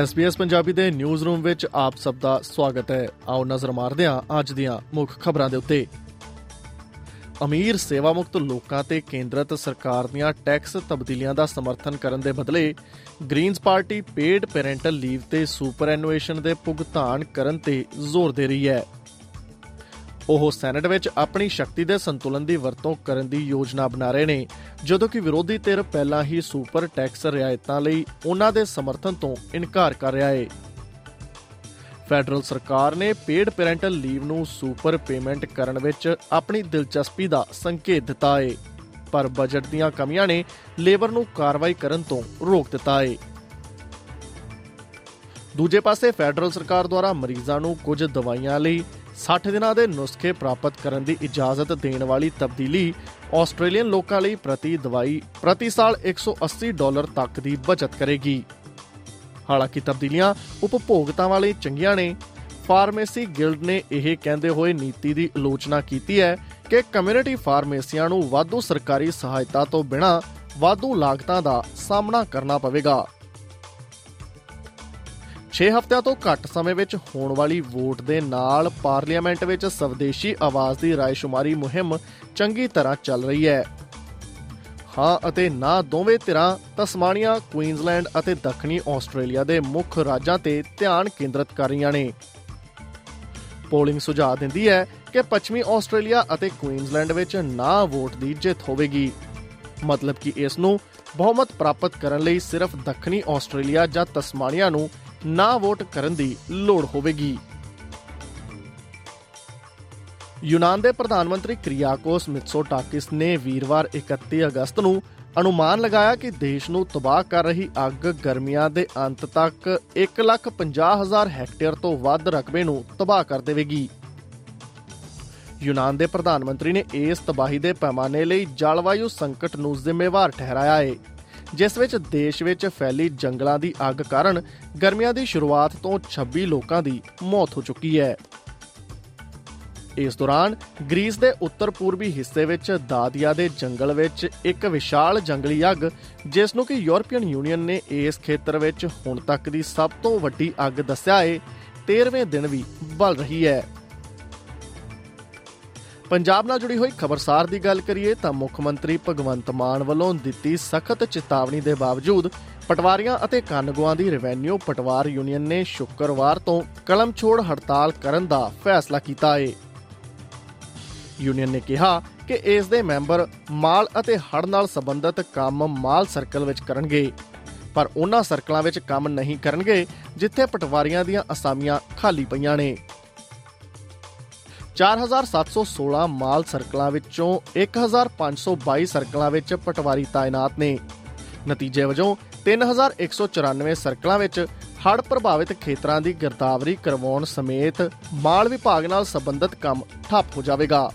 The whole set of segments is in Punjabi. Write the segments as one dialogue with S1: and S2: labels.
S1: SBS ਪੰਜਾਬੀ ਦੇ ਨਿਊਜ਼ ਰੂਮ ਵਿੱਚ ਆਪ ਸਭ ਦਾ ਸਵਾਗਤ ਹੈ। ਆਓ ਨਜ਼ਰ ਮਾਰਦੇ ਹਾਂ ਅੱਜ ਦੀਆਂ ਮੁੱਖ ਖਬਰਾਂ ਦੇ ਉੱਤੇ। ਅਮੀਰ ਸੇਵਾ ਮੁਕਤ ਲੋਕਾਂ ਤੇ ਕੇਂਦਰਤ ਸਰਕਾਰ ਦੀਆਂ ਟੈਕਸ ਤਬਦੀਲੀਆਂ ਦਾ ਸਮਰਥਨ ਕਰਨ ਦੇ ਬਦਲੇ Greens party paid parental leave ਤੇ ਸੁਪਰ ਐਨੂਏਸ਼ਨ ਦੇ ਭੁਗਤਾਨ ਕਰਨ ਤੇ ਜ਼ੋਰ ਦੇ ਰਹੀ ਹੈ। ਉਹ ਸੈਨੇਟ ਵਿੱਚ ਆਪਣੀ ਸ਼ਕਤੀ ਦੇ ਸੰਤੁਲਨ ਦੀ ਵਰਤੋਂ ਕਰਨ ਦੀ ਯੋਜਨਾ ਬਣਾ ਰਹੇ ਨੇ, ਜਦੋਂ ਕਿ ਵਿਰੋਧੀ ਧਿਰ ਪਹਿਲਾਂ ਹੀ ਸੁਪਰ ਟੈਕਸ ਰਿਆਇਤਾਂ ਲਈ ਉਹਨਾਂ ਦੇ ਸਮਰਥਨ ਤੋਂ ਇਨਕਾਰ ਕਰ ਰਿਹਾ ਹੈ ਫੈਡਰਲ ਸਰਕਾਰ ਨੇ ਪੇਡ ਪੈਰੈਂਟਲ ਲੀਵ ਨੂੰ ਸੁਪਰ ਪੇਮੈਂਟ ਕਰਨ ਵਿੱਚ ਆਪਣੀ ਦਿਲਚਸਪੀ ਦਾ ਸੰਕੇਤ ਦਿੱਤਾ ਹੈ ਪਰ ਬਜਟ ਦੀਆਂ ਕਮੀਆਂ ਨੇ ਲੇਬਰ ਨੂੰ ਕਾਰਵਾਈ ਕਰਨ ਤੋਂ ਰੋਕ ਦਿੱਤਾ ਹੈ ਦੂਜੇ ਪਾਸੇ ਫੈਡਰਲ ਸਰਕਾਰ ਦੁਆਰਾ ਮਰੀਜ਼ਾਂ ਨੂੰ ਕੁਝ ਦਵਾਈਆਂ ਲਈ 60 ਦਿਨਾਂ ਦੇ ਨੁਸਖੇ ਪ੍ਰਾਪਤ ਕਰਨ ਦੀ ਇਜਾਜ਼ਤ ਦੇਣ ਵਾਲੀ ਤਬਦੀਲੀ ਆਸਟ੍ਰੇਲੀਅਨ ਲੋਕਾਂ ਲਈ ਪ੍ਰਤੀ ਦਵਾਈ ਪ੍ਰਤੀ ਸਾਲ 180 ਡਾਲਰ ਤੱਕ ਦੀ ਬਚਤ ਕਰੇਗੀ। ਹਾਲਾਂਕਿ ਤਬਦੀਲੀਆਂ ਉਪਭੋਗਤਾਵਾਂ ਲਈ ਚੰਗੀਆਂ ਨੇ, ਫਾਰਮੇਸੀ ਗਿਲਡ ਨੇ ਇਹ ਕਹਿੰਦੇ ਹੋਏ ਨੀਤੀ ਦੀ ਆਲੋਚਨਾ ਕੀਤੀ ਹੈ ਕਿ ਕਮਿਊਨਿਟੀ ਫਾਰਮੇਸੀਆਂ ਨੂੰ ਵਾਧੂ ਸਰਕਾਰੀ ਸਹਾਇਤਾ ਤੋਂ ਬਿਨਾਂ ਵਾਧੂ ਲਾਗਤਾਂ ਦਾ ਸਾਹਮਣਾ ਕਰਨਾ ਪਵੇਗਾ। 6 ਹਫ਼ਤਿਆਂ ਤੋਂ ਘੱਟ ਸਮੇਂ ਵਿੱਚ ਹੋਣ ਵਾਲੀ ਵੋਟ ਦੇ ਨਾਲ ਪਾਰਲੀਮੈਂਟ ਵਿੱਚ ਸਵਦੇਸ਼ੀ ਆਵਾਜ਼ ਦੀ ਰਾਇਸ਼ੁਮਾਰੀ ਮੁਹਿੰਮ ਚੰਗੀ ਤਰ੍ਹਾਂ ਚੱਲ ਰਹੀ ਹੈ। ਹਾਂ ਅਤੇ ਨਾ ਦੋਵੇਂ ਧਿਰਾਂ ਤਸਮਾਨੀਆ, ਕੁਈਨਜ਼ਲੈਂਡ ਅਤੇ ਦੱਖਣੀ ਆਸਟ੍ਰੇਲੀਆ ਦੇ ਮੁੱਖ ਰਾਜਾਂ ਤੇ ਧਿਆਨ ਕੇਂਦਰਿਤ ਕਰ ਰਹੀਆਂ ਨੇ। ਪੋਲਿੰਗ ਸੁਝਾਅ ਦਿੰਦੀ ਹੈ ਕਿ ਪੱਛਮੀ ਆਸਟ੍ਰੇਲੀਆ ਅਤੇ ਕੁਈਨਜ਼ਲੈਂਡ ਵਿੱਚ ਨਾ ਵੋਟ ਦੀ ਜਿੱਤ ਹੋਵੇਗੀ। ਮਤਲਬ ਕਿ ਇਸ ਨੂੰ ਬਹੁਮਤ ਪ੍ਰਾਪਤ ਕਰਨ ਲਈ ਸਿਰਫ ਦੱਖਣੀ ਆਸਟ੍ਰੇਲੀਆ ਜਾਂ ਤਸਮਾਨੀਆ ਨੂੰ ਨਾ ਵੋਟ ਕਰਨ ਦੀ ਲੋੜ ਹੋਵੇਗੀ। ਯੂਨਾਨ ਦੇ ਪ੍ਰਧਾਨ ਮੰਤਰੀ ਕ੍ਰਿਆਕੋਸ ਮਿਤਸੋਟਾਕਿਸ ਨੇ ਵੀਰਵਾਰ 31 ਅਗਸਤ ਨੂੰ ਅਨੁਮਾਨ ਲਗਾਇਆ ਕਿ ਦੇਸ਼ ਨੂੰ ਤਬਾਹ ਕਰ ਰਹੀ ਅੱਗ ਗਰਮੀਆਂ ਦੇ ਅੰਤ ਤੱਕ 1,50,000 ਹੈਕਟੇਅਰ ਤੋਂ ਵੱਧ ਰਕਬੇ ਨੂੰ ਤਬਾਹ ਕਰ ਦੇਵੇਗੀ। ਯੂਨਾਨ ਦੇ ਪ੍ਰਧਾਨ ਮੰਤਰੀ ਨੇ ਇਸ ਤਬਾਹੀ ਦੇ ਪੈਮਾਨੇ ਲਈ ਜਲਵਾਯੂ ਸੰਕਟ ਨੂੰ ਜ਼ਿੰਮੇਵਾਰ ਠਹਿਰਾਇਆ ਹੈ ਜਿਸ ਵਿੱਚ ਦੇਸ਼ ਵਿੱਚ ਫੈਲੀ ਜੰਗਲਾਂ ਦੀ ਅੱਗ ਕਾਰਨ ਗਰਮੀਆਂ ਦੀ ਸ਼ੁਰੂਆਤ ਤੋਂ 26 ਲੋਕਾਂ ਦੀ ਮੌਤ ਹੋ ਚੁੱਕੀ ਹੈ। ਇਸ ਦੌਰਾਨ ਗ੍ਰੀਸ ਦੇ ਉੱਤਰ ਪੂਰਬੀ ਹਿੱਸੇ ਵਿੱਚ ਦਾਦੀਆ ਦੇ ਜੰਗਲ ਵਿੱਚ ਇੱਕ ਵਿਸ਼ਾਲ ਜੰਗਲੀ ਅੱਗ, ਜਿਸ ਨੂੰ ਕਿ ਯੂਰਪੀਅਨ ਯੂਨੀਅਨ ਨੇ ਇਸ ਖੇਤਰ ਵਿੱਚ ਹੁਣ ਤੱਕ ਦੀ ਸਭ ਤੋਂ ਵੱਡੀ ਅੱਗ ਦੱਸਿਆ ਹੈ 13ਵੇਂ ਦਿਨ ਵੀ ਬਲ ਰਹੀ ਹੈ। ਪੰਜਾਬ ਨਾਲ ਜੁੜੀ ਹੋਈ ਖਬਰਸਾਰ ਦੀ ਗੱਲ ਕਰੀਏ ਤਾਂ ਮੁੱਖ ਮੰਤਰੀ ਭਗਵੰਤ ਮਾਨ ਵੱਲੋਂ ਦਿੱਤੀ ਸਖਤ ਚੇਤਾਵਨੀ ਦੇ ਬਾਵਜੂਦ ਪਟਵਾਰੀਆਂ ਅਤੇ ਕਾਨੂੰਗੋਆਂ ਦੀ ਰੈਵਨਿਊ ਪਟਵਾਰ ਯੂਨੀਅਨ ਨੇ ਸ਼ੁੱਕਰਵਾਰ ਤੋਂ ਕਲਮ ਛੋੜ ਹੜਤਾਲ ਕਰਨ ਦਾ ਫੈਸਲਾ ਕੀਤਾ ਹੈ ਯੂਨੀਅਨ ਨੇ ਕਿਹਾ ਕਿ ਇਸ ਦੇ ਮੈਂਬਰ ਮਾਲ ਅਤੇ ਹੜ ਨਾਲ ਸੰਬੰਧਿਤ ਕੰਮ ਮਾਲ ਸਰਕਲ ਵਿੱਚ ਕਰਨਗੇ, ਪਰ ਉਹਨਾਂ ਸਰਕਲਾਂ ਵਿੱਚ ਕੰਮ ਨਹੀਂ ਕਰਨਗੇ, ਜਿੱਥੇ ਪਟਵਾਰੀਆਂ ਦੀਆਂ ਅਸਾਮੀਆਂ ਖਾਲੀ ਪਈਆਂ ਨੇ। 4716 ਮਾਲ ਸਰਕਲਾਂ ਵਿੱਚੋਂ 1522 ਸਰਕਲਾਂ ਵਿੱਚ ਪਟਵਾਰੀ ਤਾਇਨਾਤ ਨੇ। ਨਤੀਜੇ ਵਜੋਂ 3194 ਸਰਕਲਾਂ ਵਿੱਚ ਹੜ ਪ੍ਰਭਾਵਿਤ ਖੇਤਰਾਂ ਦੀ ਗਿਰਦਾਵਰੀ ਕਰਵਾਉਣ ਸਮੇਤ ਮਾਲ ਵਿਭਾਗ ਨਾਲ ਸੰਬੰਧਿਤ ਕੰਮ ਠੱਪ ਹੋ ਜਾਵੇਗਾ।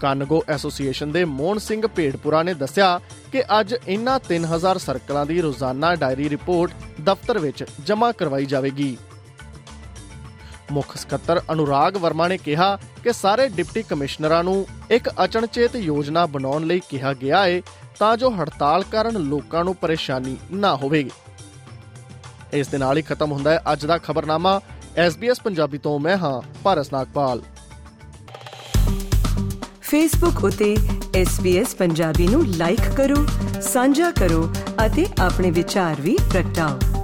S1: ਕਾਨਗੋ ਐਸੋਸੀਏਸ਼ਨ ਦੇ ਮੋਹਨ ਸਿੰਘ ਭੇੜਪੁਰਾ ਨੇ ਦੱਸਿਆ ਕਿ ਅੱਜ ਇਨ੍ਹਾਂ 3000 ਸਰਕਲਾਂ ਦੀ ਰੋਜ਼ਾਨਾ ਡਾਇਰੀ ਰਿਪੋਰਟ ਦਫ਼ਤਰ ਵਿੱਚ ਜਮ੍ਹਾਂ ਕਰਵਾਈ ਜਾਵੇਗੀ। ਮੁੱਖ ਸਕੱਤਰ ਅਨੁਰਾਗ ਵਰਮਾ ਨੇ ਕਿਹਾ ਕਿ ਸਾਰੇ ਡਿਪਟੀ ਕਮਿਸ਼ਨਰਾਂ ਨੂੰ ਇੱਕ ਅਚਨਚੇਤ ਯੋਜਨਾ ਬਣਾਉਣ ਲਈ ਕਿਹਾ ਗਿਆ ਹੈ ਤਾਂ ਜੋ ਹੜਤਾਲ ਕਾਰਨ ਲੋਕਾਂ ਨੂੰ ਪਰੇਸ਼ਾਨੀ ਨਾ ਹੋਵੇ ਇਸ ਦੇ ਨਾਲ ਹੀ ਖਤਮ ਹੁੰਦਾ ਹੈ ਅੱਜ ਦਾ ਖਬਰਨਾਮਾ। SBS ਪੰਜਾਬੀ ਤੋਂ ਮੈਂ ਹਾਂ ਭਾਰਤ ਨਾਗਪਾਲ।
S2: ਫੇਸਬੁੱਕ ਉਤੇ SBS ਪੰਜਾਬੀ ਨੂੰ ਲਾਈਕ ਕਰੋ, ਸਾਂਝਾ ਕਰੋ ਅਤੇ ਆਪਣੇ ਵਿਚਾਰ ਵੀ ਪ੍ਰਗਟਾਓ।